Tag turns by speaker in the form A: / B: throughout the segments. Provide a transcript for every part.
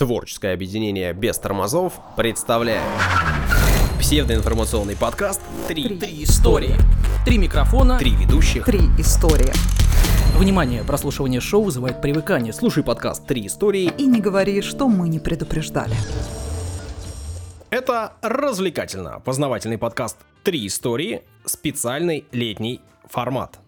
A: Творческое объединение без тормозов представляет псевдоинформационный подкаст «Три,
B: Три истории. Три микрофона.
A: Три ведущих».
C: Три истории.
B: Внимание, прослушивание шоу вызывает привыкание. Слушай подкаст
A: Три истории.
C: И не говори, что мы не предупреждали.
A: Это развлекательно познавательный подкаст «Три истории». Специальный летний формат.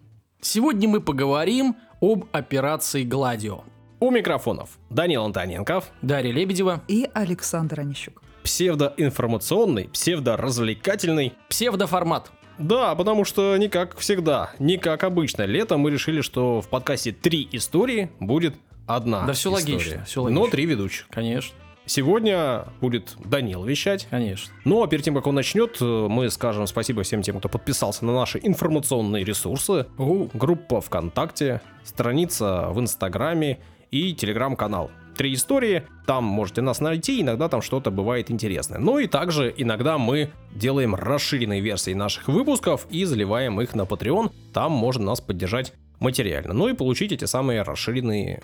B: Сегодня мы поговорим об операции «Гладио».
A: У микрофонов Данил Антоненков,
B: Дарья Лебедева.
C: И Александр Онищук.
A: псевдоинформационный, псевдоразвлекательный.
B: Псевдоформат.
A: Да, потому что не как всегда, не как обычно. Летом мы решили, что в подкасте «Три истории» будет одна
B: Да всё
A: история.
B: логично,
A: Но
B: логично.
A: три ведущих.
B: Конечно,
A: Сегодня будет Данил вещать.
B: конечно.
A: Ну а перед тем, как он начнет, мы скажем спасибо всем тем, кто подписался на наши информационные ресурсы.
B: У,
A: Группа ВКонтакте, страница в Инстаграме и Телеграм-канал. Три истории, там можете нас найти, иногда там что-то бывает интересное. Ну и также иногда мы делаем расширенные версии наших выпусков и заливаем их на Patreon, там можно нас поддержать материально. Ну и получить эти самые расширенные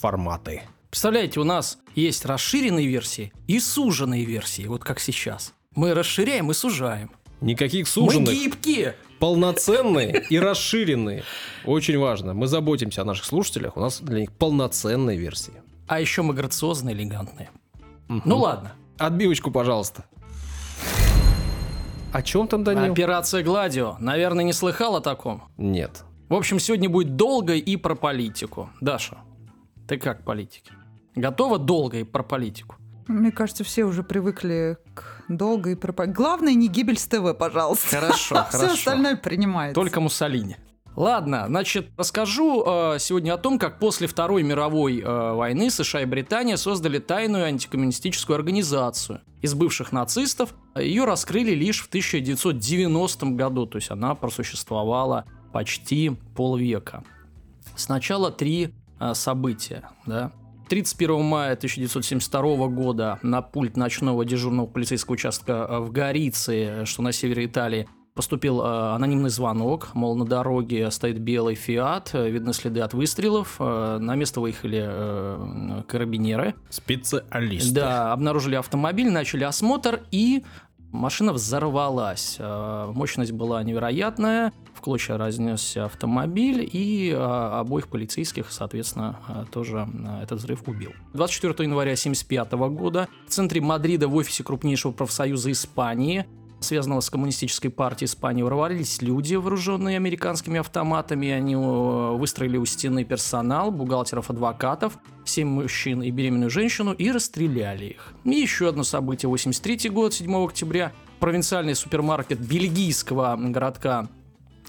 A: форматы.
B: Представляете, у нас есть расширенные версии и суженные версии, вот как сейчас. Мы расширяем и сужаем.
A: Никаких
B: Мы
A: суженных,
B: гибкие.
A: Полноценные и расширенные. Очень важно. Мы заботимся о наших слушателях, у нас для них полноценные версии.
B: А еще мы грациозные, элегантные. Ну ладно.
A: Отбивочку, пожалуйста. О чем там, Данил?
B: Операция «Гладио». Наверное, не слыхал о таком?
A: Нет.
B: В общем, сегодня будет долго и про политику. Даша, ты как к политике? Готова долго и про политику?
C: Мне кажется, все уже привыкли к долгой пропаганде. Главное, не гибель с ТВ, пожалуйста.
B: Хорошо,
C: Все
B: хорошо.
C: остальное принимается.
B: Только Муссолини. Ладно, значит, расскажу э, сегодня о том, как после Второй мировой э, войны США и Британия создали тайную антикоммунистическую организацию. Из бывших нацистов ее раскрыли лишь в 1990 году, то есть она просуществовала почти полвека. Сначала три э, события, да. 31 мая 1972 года на пульт ночного дежурного полицейского участка э, в Горице, что на севере Италии, поступил э, анонимный звонок, мол, на дороге стоит белый Фиат, э, видны следы от выстрелов, на место выехали карабинеры.
A: Специалисты.
B: Да, обнаружили автомобиль, начали осмотр, и машина взорвалась. Э, Мощность была невероятная, в клочья разнесся автомобиль, и э, обоих полицейских, соответственно, э, тоже этот взрыв убил. 24 января 1975 года в центре Мадрида в офисе крупнейшего профсоюза Испании связанного с коммунистической партией Испании, ворвались люди, вооруженные американскими автоматами. Они э, выстроили у стены персонал, бухгалтеров, адвокатов, семь мужчин и беременную женщину и расстреляли их. И еще одно событие. 83 год, 7 октября. Провинциальный супермаркет бельгийского городка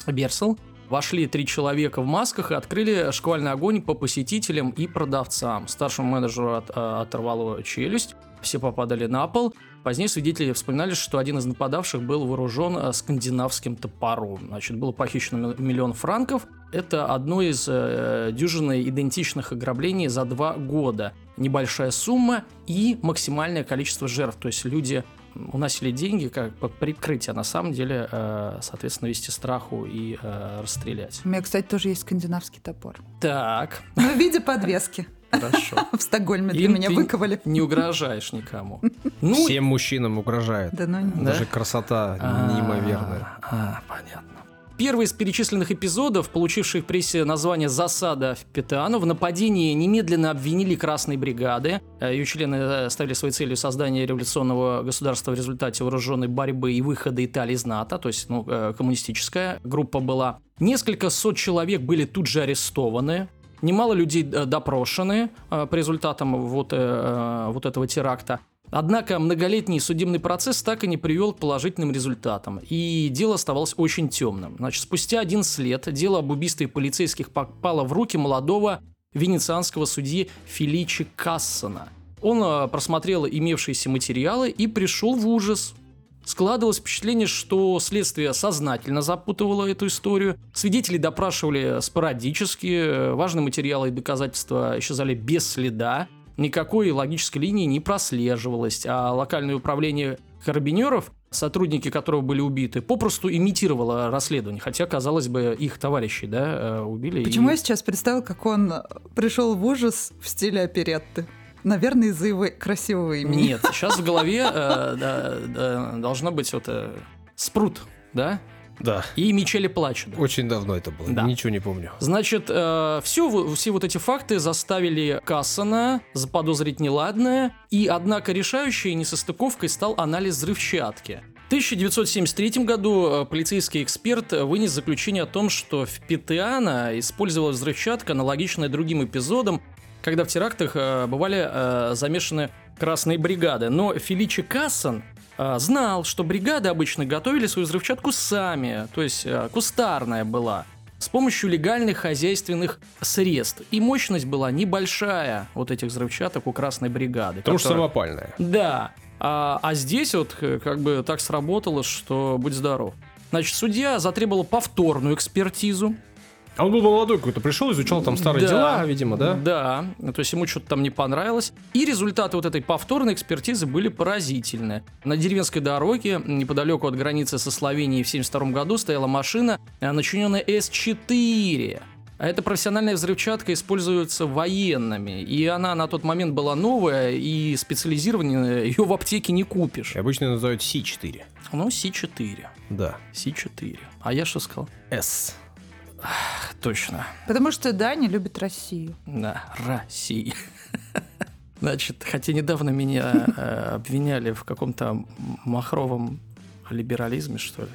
B: Берсел. Вошли три человека в масках и открыли шквальный огонь по посетителям и продавцам. Старшему менеджеру от- э, оторвало челюсть, все попадали на пол. Позднее свидетели вспоминали, что один из нападавших был вооружен э, скандинавским топором. Значит, было похищено ми- миллион франков. Это одно из э, дюжины идентичных ограблений за два года. Небольшая сумма и максимальное количество жертв. То есть люди уносили деньги как под прикрытие, а на самом деле, э, соответственно, вести страху и э, расстрелять.
C: У меня, кстати, тоже есть скандинавский топор.
B: Так,
C: Но в виде подвески.
B: Хорошо.
C: В Стокгольме для меня выковали.
B: Не угрожаешь никому. Ну,
A: Всем мужчинам угрожает.
C: Да ну?
A: Даже красота неимоверная.
B: А, понятно. Первый из перечисленных эпизодов, получивший в прессе название «Засада в Петану», в нападении немедленно обвинили красные бригады. Э, Ее члены э, ставили своей целью создание революционного государства в результате вооруженной борьбы и выхода Италии из НАТО, то есть ну, э, коммунистическая группа была. Несколько сот человек были тут же арестованы. Немало людей э, допрошены э, по результатам вот, э, вот этого теракта. Однако многолетний судебный процесс так и не привел к положительным результатам, и дело оставалось очень темным. Значит, спустя 11 лет дело об убийстве полицейских попало в руки молодого венецианского судьи Феличи Кассона. Он просмотрел имевшиеся материалы и пришел в ужас. Складывалось впечатление, что следствие сознательно запутывало эту историю. Свидетелей допрашивали спорадически, э, важные материалы и доказательства исчезали без следа. Никакой логической линии не прослеживалось, а локальное управление карабинеров, сотрудники которого были убиты, попросту имитировало расследование, хотя, казалось бы, их товарищи да, э, убили.
C: Почему
B: и-
C: я сейчас представил, как он пришел в ужас в стиле оперетты? Наверное, из-за его красивого имени.
B: Нет, сейчас в голове э, да, да, должно быть вот э, спрут, да?
A: Да.
B: И Мичели Плачет.
A: Очень давно это было.
B: Да.
A: Ничего не помню.
B: Значит, э, все, все вот эти факты заставили Кассона заподозрить неладное, и однако решающей несостыковкой стал анализ взрывчатки. В 1973 году э, полицейский эксперт вынес заключение о том, что в Питеана использовалась взрывчатка, аналогичная другим эпизодам, когда в терактах э, бывали э, замешаны красные бригады. Но Феличи Кассон э, знал, что бригады обычно готовили свою взрывчатку сами, то есть э, кустарная была, с помощью легальных хозяйственных средств. И мощность была небольшая вот этих взрывчаток у красной бригады.
A: Потому что
B: которая-
A: самопальная.
B: да. А, а здесь вот э, как бы так сработало, что будь здоров. Значит, судья затребовала повторную экспертизу.
A: А он был молодой какой-то, пришел, изучал там старые
B: Да.
A: дела, видимо, да?
B: Да. То есть ему что-то там не понравилось. И результаты вот этой повторной экспертизы были поразительны. На деревенской дороге, неподалеку от границы со Словенией в 1972 году, стояла машина, э, начиненная С-4. А эта профессиональная взрывчатка используется военными. И она на тот момент была новая, и специализированная, ее в аптеке не купишь.
A: И обычно называют Си-4.
B: Ну, Си-4.
A: Да.
B: Си-4. А я что сказал?
A: С.
B: Точно.
C: Потому что Даня любит Россию.
B: Да, Россия. Значит, хотя недавно меня э, обвиняли в каком-то махровом либерализме, что ли.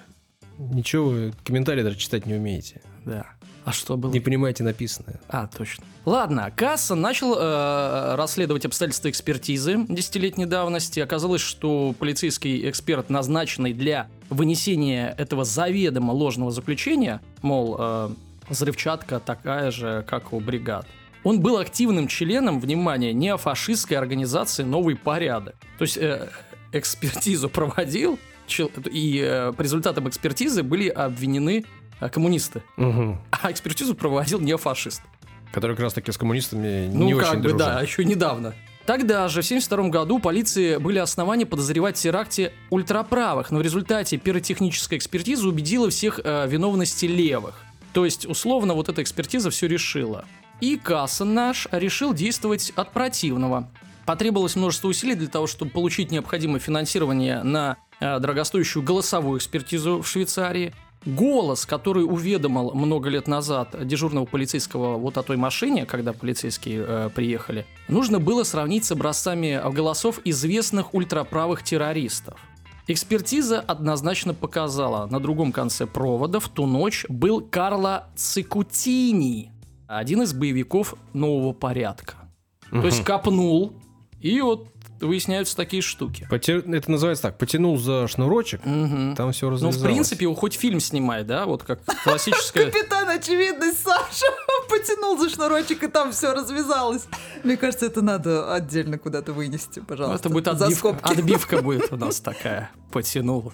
A: Ничего, вы комментарии даже читать не умеете.
B: Да. А что было?
A: Не понимаете написанное.
B: А, точно. Ладно, Касса начал э, расследовать обстоятельства экспертизы десятилетней давности. Оказалось, что полицейский эксперт, назначенный для вынесения этого заведомо ложного заключения, мол, э, взрывчатка такая же, как у бригад, он был активным членом, внимание, неофашистской организации «Новый порядок». То есть э, экспертизу проводил, и э, по результатам экспертизы были обвинены э, коммунисты.
A: Угу.
B: А экспертизу проводил неофашист.
A: Который как раз таки с коммунистами
B: Ну,
A: не
B: как
A: очень
B: бы,
A: дружил.
B: да, еще недавно. Тогда же, в 1972 году, полиции были основания подозревать в теракте ультраправых, но в результате пиротехническая экспертиза убедила всех э, виновности левых. То есть, условно, вот эта экспертиза все решила. И Кассен наш решил действовать от противного. Потребовалось множество усилий для того, чтобы получить необходимое финансирование на э, дорогостоящую голосовую экспертизу в Швейцарии. Голос, который уведомил много лет назад дежурного полицейского вот о той машине, когда полицейские э, приехали, нужно было сравнить с образцами голосов известных ультраправых террористов. Экспертиза однозначно показала, на другом конце провода в ту ночь был Карло Цикутини, один из боевиков нового порядка. То есть копнул, и вот выясняются такие штуки.
A: Поте- Это называется так, потянул за шнурочек,
B: Мгм.
A: там все
B: Ну,
A: развязалось.
B: в принципе, его хоть фильм снимай, да, вот как классическая...
C: Капитан Очевидность Саша потянул за шнурочек, и там все развязалось. Мне кажется, это надо отдельно куда-то вынести,
B: Ну,
C: пожалуйста.
B: Это будет отбивка, отбивка будет у нас такая. Потянул.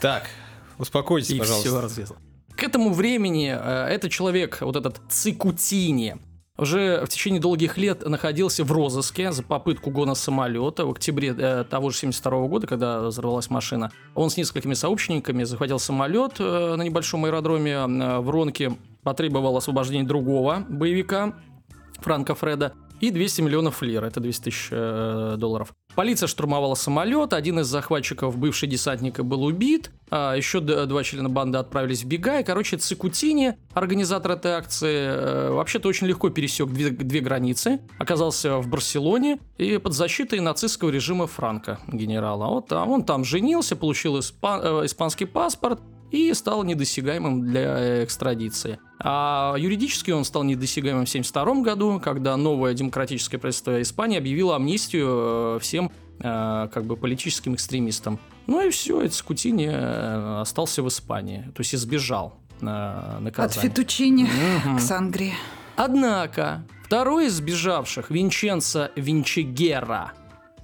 A: Так, успокойтесь,
B: И
A: пожалуйста.
B: все развязал. К этому времени э, этот человек, вот этот Цикутини, уже в течение долгих лет находился в розыске за попытку гона самолета в октябре э, того же 72 года, когда взорвалась машина. Он с несколькими сообщниками захватил самолет э, на небольшом аэродроме э, в Ронке, потребовал освобождения другого боевика, Франка Фреда, и 200 миллионов лир, это 200 тысяч э, долларов. Полиция штурмовала самолет, один из захватчиков, бывший десантник, был убит, а еще два члена банды отправились в бега, и, короче, Цикутини, организатор этой акции, э, вообще-то очень легко пересек две, две границы, оказался в Барселоне и под защитой нацистского режима Франка, генерала. Вот там, он там женился, получил испа- э, испанский паспорт, и стал недосягаемым для экстрадиции. А юридически он стал недосягаемым в 1972 году, когда новое демократическое правительство Испании объявило амнистию э, всем э, как бы политическим экстремистам. Ну и все, Цикутини э, остался в Испании, то есть избежал э,
C: От
B: наказания.
C: фетучини
B: Мгм.
C: к сангрии.
B: Однако, второй из сбежавших, Винченцо Винчегера,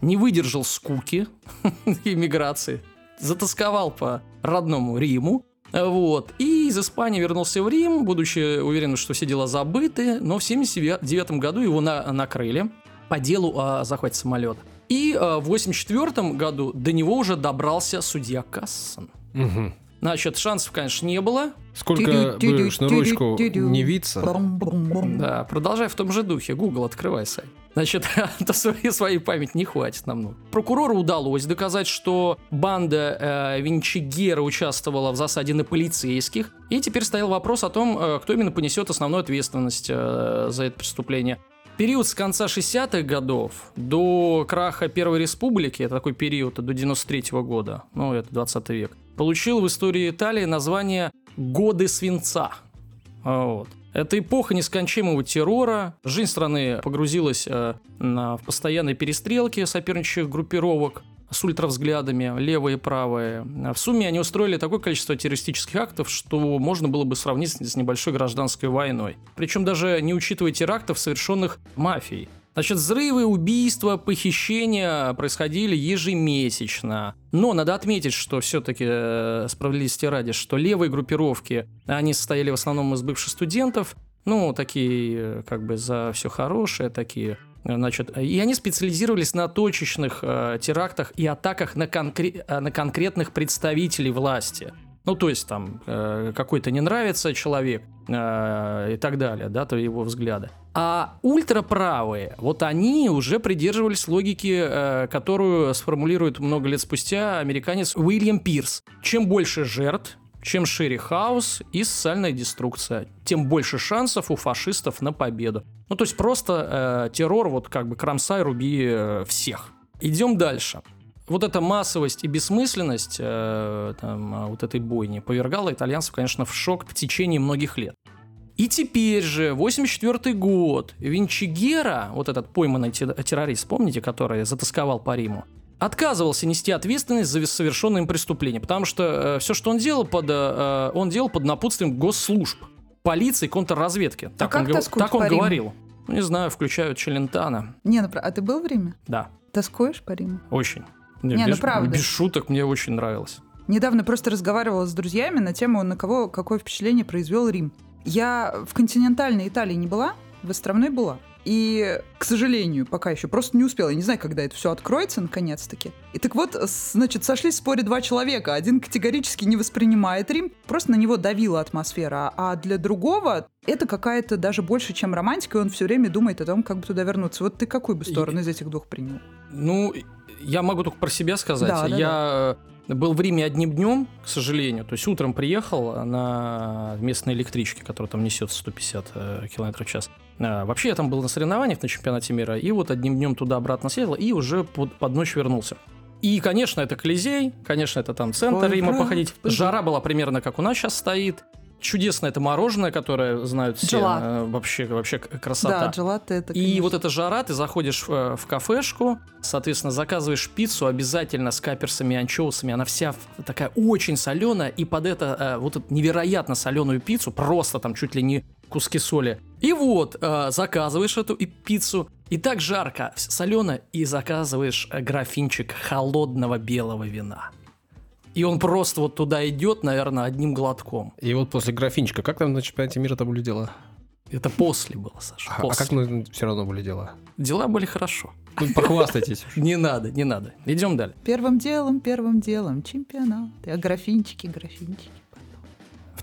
B: не выдержал скуки иммиграции, затасковал по родному Риму, вот, и из Испании вернулся в Рим, будучи уверен, что все дела забыты, но в 79 году его на- накрыли по делу о захвате самолета. И э, в 84 году до него уже добрался судья Кассон.
A: Мгм.
B: Значит, шансов, конечно, не было.
A: Сколько бы шнурочку не виться.
B: Да, продолжай в том же духе. Google, открывай сайт. Значит, до своей, своей памяти не хватит нам. много. Прокурору удалось доказать, что банда э, Винчигера участвовала в засаде на полицейских, и теперь стоял вопрос о том, э, кто именно понесет основную ответственность э, за это преступление. Период с конца 60-х годов до краха Первой Республики, это такой период до 93 -го года, ну это 20 век, получил в истории Италии название «Годы свинца». Вот. Это эпоха нескончаемого террора. Жизнь страны погрузилась э, на, в постоянные перестрелки соперничающих группировок с ультравзглядами, левые и правые. В сумме они устроили такое количество террористических актов, что можно было бы сравнить с небольшой гражданской войной. Причем даже не учитывая терактов, совершенных мафией. Значит, взрывы, убийства, похищения происходили ежемесячно. Но надо отметить, что все-таки э, справедливости ради, что левые группировки, они состояли в основном из бывших студентов, ну, такие, э, как бы, за все хорошее, такие Значит, и они специализировались на точечных э, терактах и атаках на, конкре- э, на конкретных представителей власти. Ну, то есть там э, какой-то не нравится человек э, и так далее, да, то его взгляды. А ультраправые, вот они уже придерживались логики, э, которую сформулирует много лет спустя американец Уильям Пирс. Чем больше жертв, чем шире хаос и социальная деструкция, тем больше шансов у фашистов на победу. Ну, то есть просто э, террор, вот как бы кромсай, руби э, всех. Идем дальше вот эта массовость и бессмысленность э, там, а, вот этой бойни повергала итальянцев, конечно, в шок в течение многих лет. И теперь же, 84 год, Винчигера, вот этот пойманный террорист, помните, который затасковал по Риму, отказывался нести ответственность за совершенное им преступление, потому что э, все, что он делал, под, э, он делал под напутствием госслужб, полиции, контрразведки.
C: Так а
B: он,
C: как
B: так он говорил. Ну, не знаю, включают Челентана.
C: Не, ну, а ты был в Риме?
B: Да.
C: Тоскуешь по Риму?
B: Очень.
C: Не, не ну
B: без,
C: ну правда.
B: Без шуток мне очень нравилось.
C: Недавно просто разговаривала с друзьями на тему, на кого какое впечатление произвел Рим. Я в континентальной Италии не была, в островной была. И, к сожалению, пока еще просто не успела. Я не знаю, когда это все откроется наконец-таки. И так вот, значит, сошлись в споре два человека. Один категорически не воспринимает Рим, просто на него давила атмосфера. А для другого это какая-то даже больше, чем романтика, и он все время думает о том, как бы туда вернуться. Вот ты какую бы сторону и... из этих двух принял?
B: Ну, я могу только про себя сказать.
C: Да, да,
B: я да. был в Риме одним днем, к сожалению. То есть утром приехал на местной электричке, которая там несет 150 э, км в час. А, вообще я там был на соревнованиях на чемпионате мира, и вот одним днем туда-обратно съездил, и уже под, под ночь вернулся. И, конечно, это Колизей, конечно, это там центр Ой, Рима правда. походить. Жара была примерно как у нас сейчас стоит. Чудесное это мороженое, которое знают все.
C: Джелат.
B: Э, вообще, вообще красота.
C: Да, джелат это,
B: конечно. И вот эта жара, ты заходишь в, э, в кафешку, соответственно, заказываешь пиццу обязательно с каперсами и анчоусами. Она вся такая очень соленая, и под это э, вот эту невероятно соленую пиццу, просто там чуть ли не куски соли. И вот, заказываешь эту и пиццу, и так жарко, солено, и заказываешь графинчик холодного белого вина. И он просто вот туда идет, наверное, одним глотком.
A: И вот после графинчика, как там на чемпионате мира там были дела?
B: Это после было, Саша.
A: А,
B: после.
A: а как ну, все равно были дела?
B: Дела были хорошо.
A: Ну, похвастайтесь.
B: Не надо, не надо. Идем далее.
C: Первым делом, первым делом чемпионат. А графинчики, графинчики.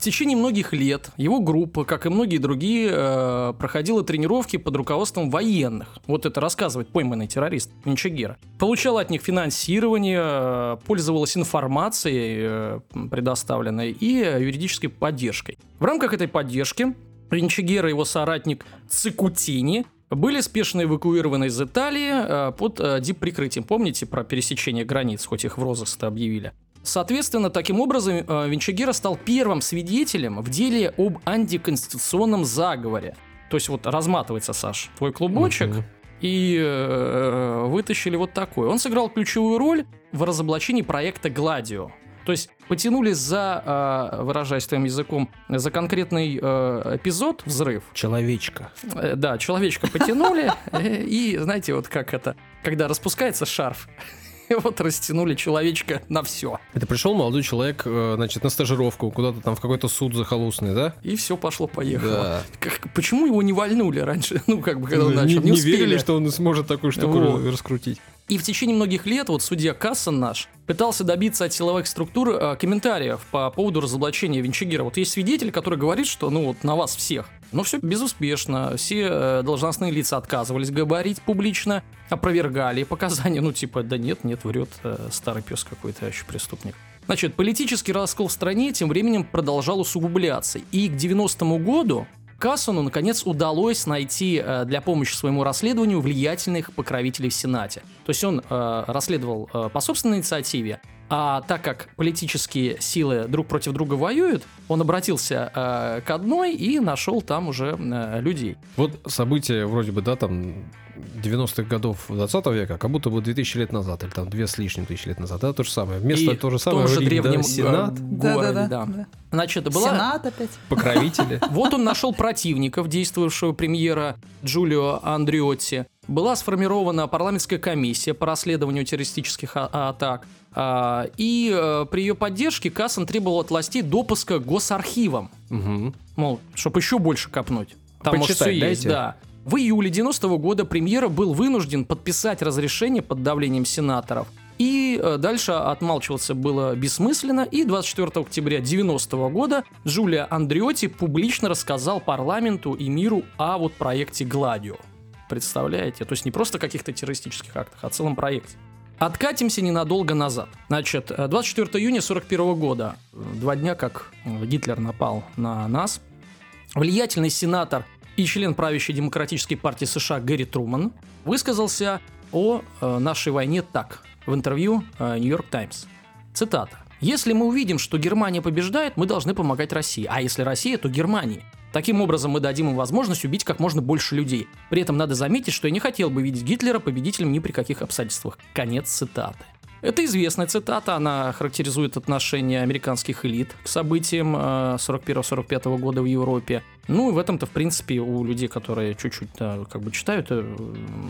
B: Течение многих лет его группа, как и многие другие, э, проходила тренировки под руководством военных. Вот это рассказывает пойманный террорист Минчагера. Получала от них финансирование, э, пользовалась информацией, э, предоставленной, и юридической поддержкой. В рамках этой поддержки Винчегера и его соратник Цикутини были спешно эвакуированы из Италии под дип-прикрытием. Помните про пересечение границ, хоть их в розыск объявили? Соответственно, таким образом э, Винчегера стал первым свидетелем в деле об антиконституционном заговоре. То есть вот разматывается, Саш, твой клубочек, uh-huh. и э, вытащили вот такой. Он сыграл ключевую роль в разоблачении проекта «Гладио». То есть потянули за, э, выражаясь твоим языком, за конкретный э, эпизод взрыв.
A: Человечка.
B: Э, да, человечка потянули, и знаете, вот как это, когда распускается шарф, вот растянули человечка на все.
A: Это пришел молодой человек, э, значит, на стажировку, куда-то там в какой-то суд захолустный, да?
B: И все пошло-поехало. Да. Как, почему его не вальнули раньше? Ну, как бы, когда он
A: начал. Не, не, не верили, что он сможет такую штуку вот. раскрутить.
B: И в течение многих лет вот судья Кассан наш пытался добиться от силовых структур э, комментариев по поводу разоблачения Винчегира. Вот есть свидетель, который говорит, что ну вот на вас всех Но все безуспешно. Все э, должностные лица отказывались говорить публично, опровергали показания. Ну, типа, да нет, нет, врет э, старый пес какой-то, еще преступник. Значит, политический раскол в стране тем временем продолжал усугубляться. И к 90-му году Кассону, наконец, удалось найти э, для помощи своему расследованию влиятельных покровителей в Сенате. То есть он э, расследовал э, по собственной инициативе, а так как политические силы друг против друга воюют, он обратился э, к одной и нашел там уже э, людей.
A: Вот события вроде бы, да, там 90-х годов 20 века, как будто бы 2000 лет назад, или там две с лишним тысячи лет назад, да, то же самое. Вместо
B: И
A: то же
B: в
A: самое,
B: том же
A: Рим,
B: древнем
A: да, Сенат,
B: э, городе, да.
C: Да-да-да.
B: Значит, была...
C: Сенат опять.
A: покровители.
B: Вот он нашел противников действующего премьера Джулио Андриотти. Была сформирована парламентская комиссия по расследованию террористических а- атак. А, И э, при ее поддержке Кассан требовал от властей допуска к госархивам.
A: Мгм.
B: Мол, чтобы еще больше копнуть. Там может
A: Почитать
B: все есть,
A: дайте.
B: да. В июле 90 года премьера был вынужден подписать разрешение под давлением сенаторов. И э, дальше отмалчиваться было бессмысленно. И 24 октября 90 года Джулия Андриотти публично рассказал парламенту и миру о вот проекте «Гладио». Представляете? То есть не просто каких-то террористических актах, а целом проекте. Откатимся ненадолго назад. Значит, э, 24 июня 41 года, э, два дня как э, Гитлер напал на нас, влиятельный сенатор и член правящей демократической партии США Гэри Труман высказался о э, нашей войне так в интервью э, Нью-Йорк Таймс. Цитата. «Если мы увидим, что Германия побеждает, мы должны помогать России. А если Россия, то Германии. Таким образом, мы дадим им возможность убить как можно больше людей. При этом надо заметить, что я не хотел бы видеть Гитлера победителем ни при каких обстоятельствах». Конец цитаты. Это известная цитата, она характеризует отношение американских элит к событиям э, 41-45 года в Европе. Ну и в этом-то, в принципе, у людей, которые чуть-чуть э, как бы читают, э,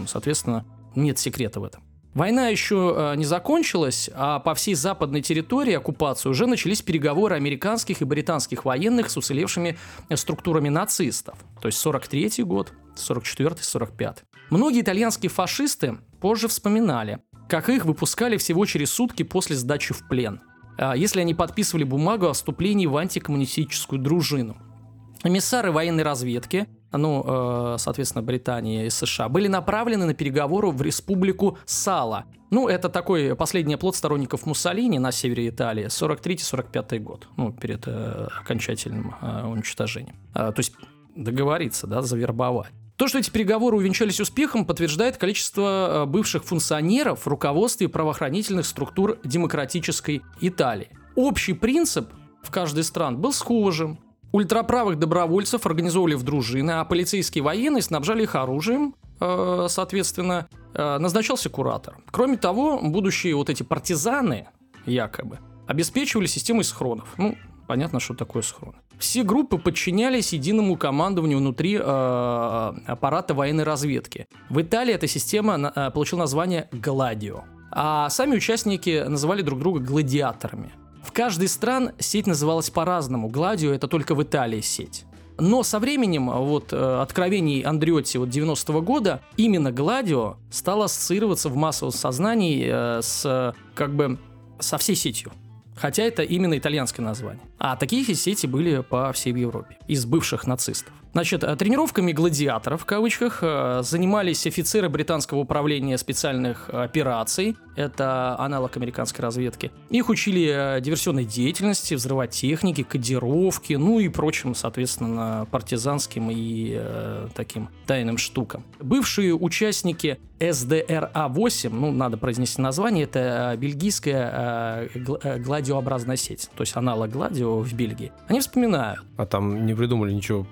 B: соответственно, нет секрета в этом. Война еще э, не закончилась, а по всей западной территории оккупации уже начались переговоры американских и британских военных с уцелевшими э, структурами нацистов. То есть 43 год, 44 45 Многие итальянские фашисты позже вспоминали, как их выпускали всего через сутки после сдачи в плен, а если они подписывали бумагу о вступлении в антикоммунистическую дружину. Эмиссары военной разведки, ну, э, соответственно, Британии и США, были направлены на переговоры в республику Сала. Ну, это такой последний оплот сторонников Муссолини на севере Италии, 43-45 год, ну, перед э, окончательным э, уничтожением. А, то есть договориться, да, завербовать. То, что эти переговоры увенчались успехом, подтверждает количество э, бывших функционеров в руководстве правоохранительных структур демократической Италии. Общий принцип в каждой из стран был схожим. Ультраправых добровольцев организовывали в дружины, а полицейские военные снабжали их оружием, э, соответственно, э, назначался куратор. Кроме того, будущие вот эти партизаны, якобы, обеспечивали системой схронов. Ну, понятно, что такое схрон. Все группы подчинялись единому командованию внутри э, аппарата военной разведки. В Италии эта система на- э, получила название «Гладио», а сами участники называли друг друга гладиаторами. В каждой из стран сеть называлась по-разному. Гладио это только в Италии сеть. Но со временем, вот э, откровений Андриотти вот 90-го года, именно Гладио стало ассоциироваться в массовом сознании э, с э, как бы со всей сетью. Хотя это именно итальянское название. А такие сети были по всей Европе, из бывших нацистов. Значит, э, тренировками гладиаторов, в кавычках, э, занимались офицеры британского управления специальных операций, это аналог американской разведки. Их учили э, диверсионной деятельности, взрывать техники, кодировки, ну и прочим, соответственно, партизанским и э, таким тайным штукам. Бывшие участники СДРА-8, ну, надо произнести название, это э, бельгийская э, гла- э, гладиообразная сеть, то есть аналог гладио в Бельгии. Они вспоминают,
A: А там не придумали ничего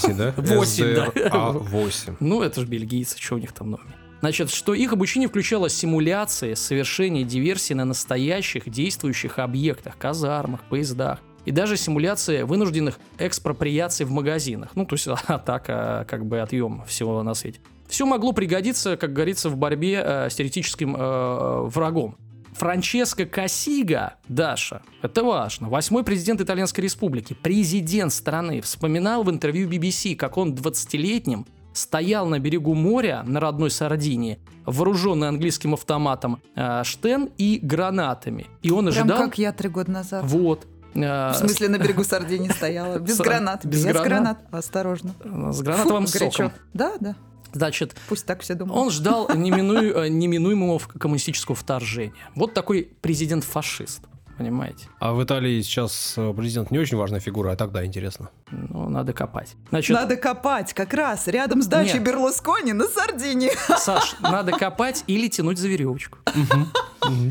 A: поинтереснее, да?
B: Восемь, да.
A: А8.
B: Ну, это же бельгийцы, что у них там новыми. Значит, что их обучение включало симуляции, совершение диверсий на настоящих действующих объектах, казармах, поездах. И даже симуляции вынужденных экспроприаций в магазинах. Ну, то есть атака, как бы отъем всего на свете. Все могло пригодиться, как говорится, в борьбе э, с теоретическим э, врагом. Франческо Кассига, Даша, это важно, восьмой президент Итальянской Республики, президент страны, вспоминал в интервью BBC, как он 20-летним стоял на берегу моря на родной Сардинии, вооруженный английским автоматом э, Штен и гранатами. И он
C: Прям
B: ожидал...
C: как я три года назад.
B: Вот. э,
C: В смысле, на берегу Сардинии стояла. Без гранат.
B: без гранат?
C: Осторожно.
B: с гранатовым соком.
C: Да, да.
B: Значит,
C: Пусть так все думают.
B: он ждал немину- неминуемого коммунистического вторжения. Вот такой президент-фашист. Понимаете?
A: А в Италии сейчас э, президент не очень важная фигура, а тогда интересно.
B: Ну, надо копать. Значит,
C: Надо копать как раз рядом с дачей
B: Нет.
C: Берлускони на Сардинии.
B: Саш, надо копать или тянуть за веревочку.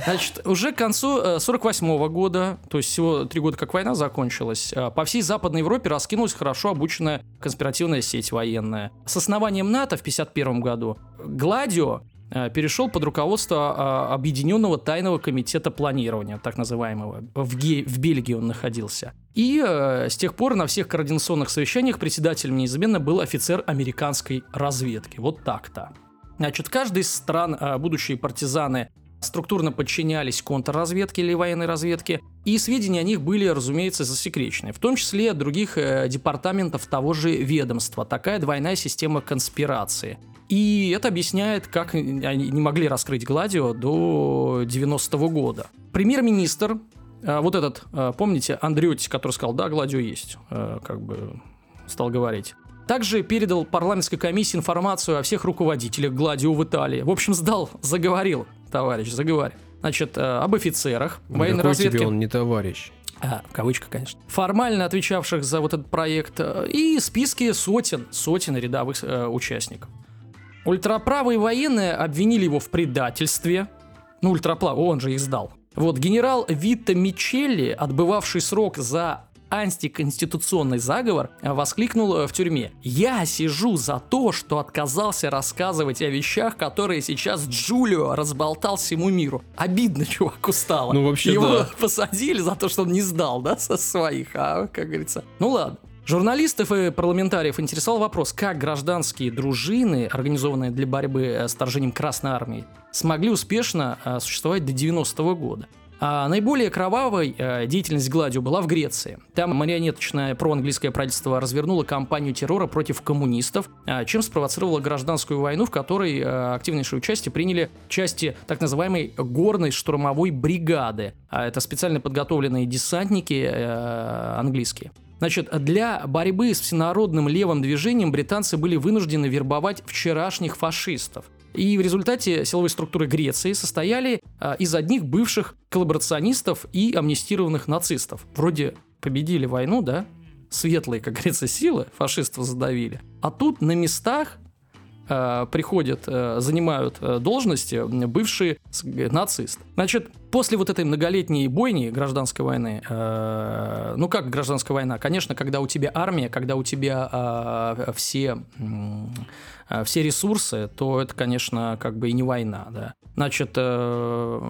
B: Значит, уже к концу 48 года, то есть всего три года как война закончилась, э, по всей Западной Европе раскинулась хорошо обученная конспиративная сеть военная. С основанием НАТО в 51 году Гладио э, перешел под руководство э, Объединенного тайного комитета планирования, так называемого. В, Ге- в Бельгии он находился. И э, с тех пор на всех координационных совещаниях председателем неизменно был офицер американской разведки. Вот так-то. Значит, каждый из стран, э, будущие партизаны, структурно подчинялись контрразведке или военной разведке, и сведения о них были, разумеется, засекречены, в том числе от других э, департаментов того же ведомства. Такая двойная система конспирации. И это объясняет, как они не могли раскрыть Гладио до 90-го года. Премьер-министр, э, вот этот, э, помните, Андреотти, который сказал, да, Гладио есть, э, как бы стал говорить. Также передал парламентской комиссии информацию о всех руководителях Гладио в Италии. В общем, сдал, заговорил, товарищ, заговорил. Значит, об офицерах военной
A: Какой
B: разведки.
A: тебе он не товарищ.
B: А, в кавычках, конечно. Формально отвечавших за вот этот проект. И списки сотен, сотен рядовых э, участников. Ультраправые военные обвинили его в предательстве. Ну, ультраправый, он же их сдал. Вот, генерал Витто Мичелли, отбывавший срок за антиконституционный заговор, воскликнул э, в тюрьме. «Я сижу за то, что отказался рассказывать о вещах, которые сейчас Джулио разболтал всему миру». Обидно чуваку стало.
A: Ну, вообще,
B: Его
A: да.
B: посадили за то, что он не сдал, да, со своих, а, как говорится. Ну ладно. Журналистов и парламентариев интересовал вопрос, как гражданские дружины, организованные для борьбы э, с вторжением Красной Армии, смогли успешно э, существовать до 90-го года. А наиболее кровавой э, деятельность Гладио была в Греции. Там марионеточное проанглийское правительство развернуло кампанию террора против коммунистов, чем спровоцировало гражданскую войну, в которой активнейшее участие приняли части так называемой горной штурмовой бригады. А это специально подготовленные десантники английские. Значит, для борьбы с всенародным левым движением британцы были вынуждены вербовать вчерашних фашистов. И в результате силовые структуры Греции состояли а, из одних бывших коллаборационистов и амнистированных нацистов. Вроде победили войну, да? Светлые, как говорится, силы фашистов задавили. А тут на местах приходят, э, занимают э, должности бывшие нацисты. Значит, после вот этой многолетней бойни гражданской войны, э, ну как гражданская война? Конечно, когда у тебя армия, когда у тебя э, все, э, все ресурсы, то это, конечно, как бы и не война, да. Значит, э,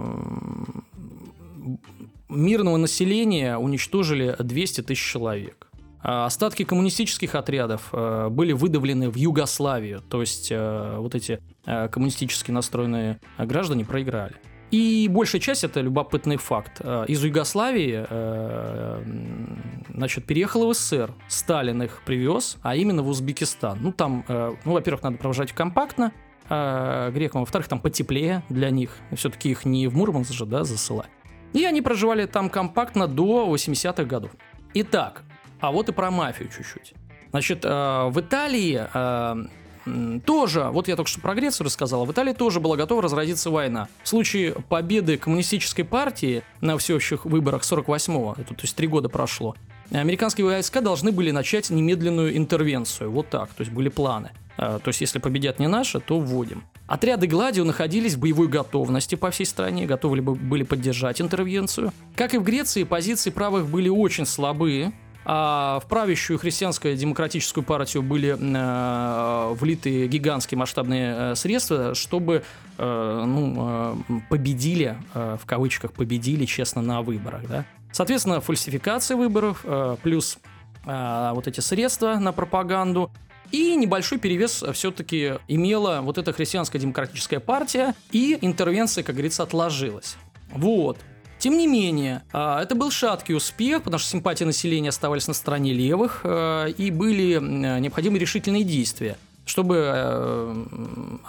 B: мирного населения уничтожили 200 тысяч человек. А Остатки коммунистических отрядов э, были выдавлены в Югославию, то есть э, вот эти э, коммунистически настроенные граждане проиграли. И большая часть это любопытный факт. Из Югославии, значит, переехал в СССР. Сталин их привез, а именно в Узбекистан. Ну там, ну во-первых, надо провожать компактно, грекам, во-вторых, там потеплее для них. Все-таки их не в Мурманск же, да, засылать. И они проживали там компактно до 80-х годов. Итак, а вот и про мафию чуть-чуть. Значит, э, в Италии э, тоже, вот я только что про Грецию рассказал, в Италии тоже была готова разразиться война. В случае победы коммунистической партии на всеобщих выборах 48-го, это, то есть три года прошло, американские войска должны были начать немедленную интервенцию. Вот так, то есть были планы. Э, То есть, если победят не наши, то вводим. Отряды Гладио находились в боевой готовности по всей стране, готовы ли бы- были поддержать интервенцию. Как и в Греции, позиции правых были очень слабые, а в правящую христианско-демократическую партию были э, влиты гигантские масштабные э, средства, чтобы э, ну, э, победили, э, в кавычках победили честно на выборах. Да? Соответственно, фальсификация выборов, э, плюс э, вот эти средства на пропаганду, и небольшой перевес все-таки имела вот эта христианско-демократическая партия, и интервенция, как говорится, отложилась. Вот. Тем не менее, а, это был шаткий успех, потому что симпатии населения оставались на стороне левых, э, и были необходимы решительные действия чтобы э,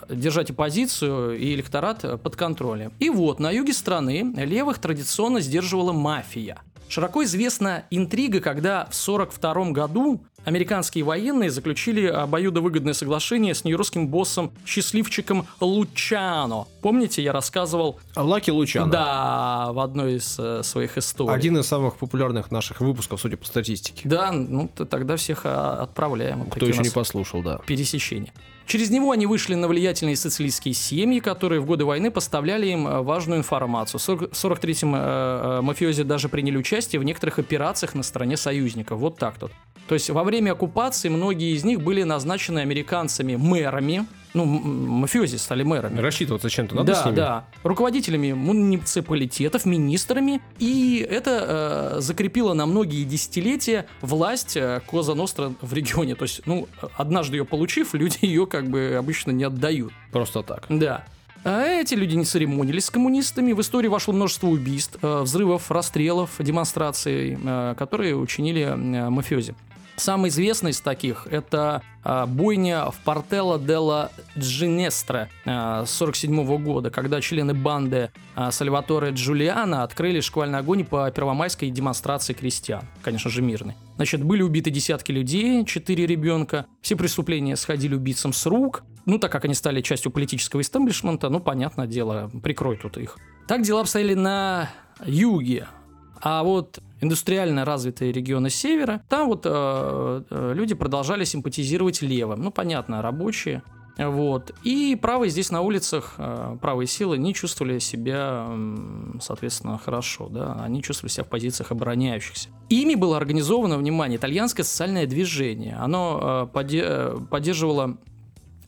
B: держать оппозицию и электорат под контролем. И вот, на юге страны левых традиционно сдерживала мафия. Широко известна интрига, когда в 1942 году американские военные заключили обоюдовыгодное соглашение с нью-йоркским боссом счастливчиком Лучано. Помните, я рассказывал...
A: Лаки Лучано.
B: Да, в одной из э, своих историй.
A: Один из самых популярных наших выпусков, судя по статистике.
B: Да, ну тогда всех а, отправляем.
A: Кто еще не послушал, да.
B: Пересечение. Через него они вышли на влиятельные социалистские семьи, которые в годы войны поставляли им э, важную информацию. В 1943-м э, э, мафиози даже приняли участие в некоторых операциях на стороне союзников. Вот так тут. То есть во время оккупации многие из них были назначены американцами мэрами, ну, мафиози стали мэрами.
A: Рассчитываться чем-то надо
B: да,
A: с ними?
B: Да, руководителями муниципалитетов, министрами. И это э, закрепило на многие десятилетия власть э, Коза Ностра в регионе. То есть, ну, однажды ее получив, люди ее как бы обычно не отдают.
A: Просто так.
B: Да. А эти люди не церемонились с коммунистами. В истории вошло множество убийств, э, взрывов, расстрелов, демонстраций, э, которые учинили э, мафиози. Самый известный из таких – это а, бойня в Портелло делла Джинестре 1947 года, когда члены банды а, Сальваторе Джулиана открыли шквальный огонь по первомайской демонстрации крестьян, конечно же мирной. Значит, были убиты десятки людей, четыре ребенка, все преступления сходили убийцам с рук, ну, так как они стали частью политического истеблишмента, ну, понятное дело, прикрой тут их. Так дела обстояли на юге. А вот индустриально развитые регионы севера, там вот э, э, люди продолжали симпатизировать левым. Ну, понятно, рабочие. Вот. И правые здесь на улицах, э, правые силы не чувствовали себя, соответственно, хорошо. Да? Они чувствовали себя в позициях обороняющихся. Ими было организовано, внимание, итальянское социальное движение. Оно э, поддерживало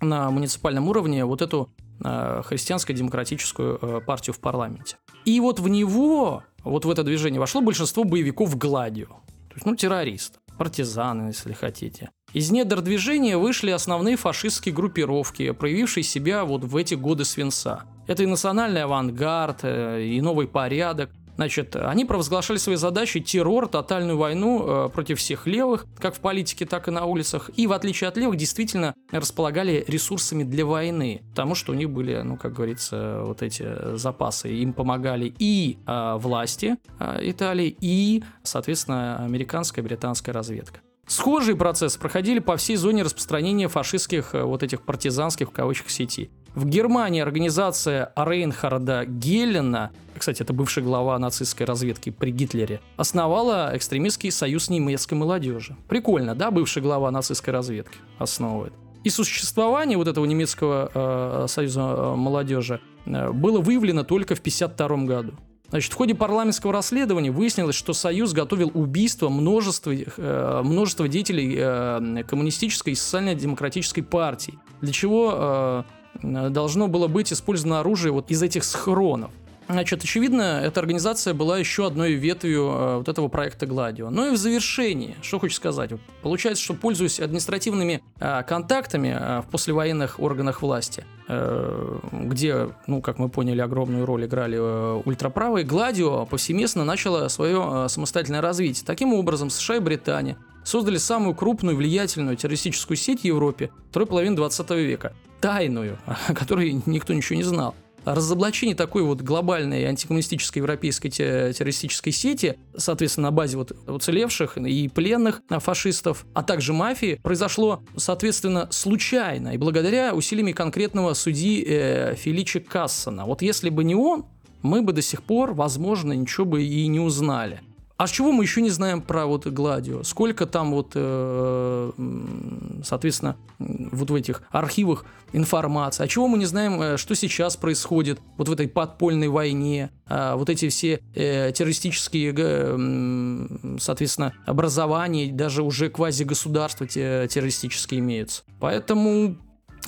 B: на муниципальном уровне вот эту христианско-демократическую партию в парламенте. И вот в него вот в это движение вошло большинство боевиков Гладио. То есть, ну, террористов, партизаны, если хотите. Из недр движения вышли основные фашистские группировки, проявившие себя вот в эти годы свинца. Это и национальный авангард, э, и новый порядок, Значит, они провозглашали свои задачи террор, тотальную войну э, против всех левых, как в политике, так и на улицах. И в отличие от левых, действительно располагали ресурсами для войны, потому что у них были, ну, как говорится, вот эти запасы. Им помогали и э, власти э, Италии, и, соответственно, американская британская разведка. Схожие процессы проходили по всей зоне распространения фашистских э, вот этих партизанских в кавычках сетей. В Германии организация Рейнхарда Геллена, кстати, это бывший глава нацистской разведки при Гитлере, основала экстремистский союз немецкой молодежи. Прикольно, да, бывший глава нацистской разведки основывает. И существование вот этого немецкого э, союза э, молодежи э, было выявлено только в 1952 году. Значит, в ходе парламентского расследования выяснилось, что Союз готовил убийство множества, э, множества деятелей э, коммунистической и социально-демократической партии, для чего э, должно было быть использовано оружие вот из этих схронов. Значит, очевидно, эта организация была еще одной ветвью э, вот этого проекта Гладио. Но и в завершении, что хочу сказать, получается, что пользуясь административными э, контактами э, в послевоенных органах власти, э, где, ну, как мы поняли, огромную роль играли э, ультраправые, Гладио повсеместно начало свое э, самостоятельное развитие. Таким образом, США и Британия создали самую крупную влиятельную террористическую сеть в Европе второй половины 20 века тайную, о которой никто ничего не знал. Разоблачение такой вот глобальной антикоммунистической европейской террористической сети, соответственно, на базе вот уцелевших и пленных фашистов, а также мафии, произошло, соответственно, случайно и благодаря усилиями конкретного судьи э, Феличи Кассона. Вот если бы не он, мы бы до сих пор, возможно, ничего бы и не узнали. А чего мы еще не знаем про вот Гладио? Сколько там вот, э, соответственно, вот в этих архивах информации? А чего мы не знаем, э, что сейчас происходит вот в этой подпольной войне? А вот эти все э, террористические, соответственно, образования, даже уже квазигосударства террористические имеются. Поэтому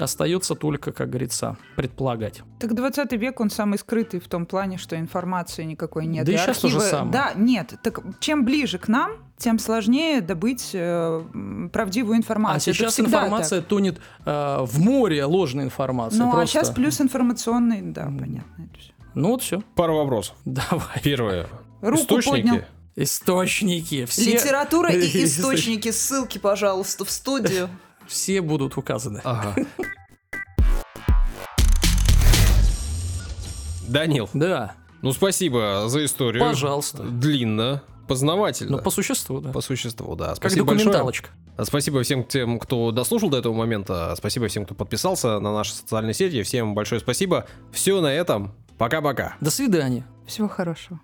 B: Остается только, как говорится, предполагать.
C: Так 20 век, он самый скрытый в том плане, что информации никакой нет.
B: Да и, и сейчас архивы... то же самое.
C: Да, нет. Так чем ближе к нам, тем сложнее добыть э, правдивую информацию.
B: А сейчас информация так. тонет э, в море ложной информации.
C: Ну, а
B: просто.
C: а сейчас плюс информационный, да, понятно. Это все.
B: Ну вот все.
A: Пару вопросов.
B: Давай.
A: Первое.
C: Руку
A: Источники.
C: поднял.
B: Источники. Все...
C: Литература и источники. Ссылки, пожалуйста, в студию.
B: Все будут указаны.
A: Ага. Данил.
B: Да.
A: Ну, спасибо за историю.
B: Пожалуйста.
A: Длинно. познавательно.
B: Ну, по существу, да.
A: По существу, да.
B: Как
A: Спасибо большое.
B: документалочка.
A: Спасибо всем тем, кто дослушал до этого момента. Спасибо всем, кто подписался на наши социальные сети. Всем большое спасибо. Все на этом. Пока-пока.
B: До свидания.
C: Всего хорошего.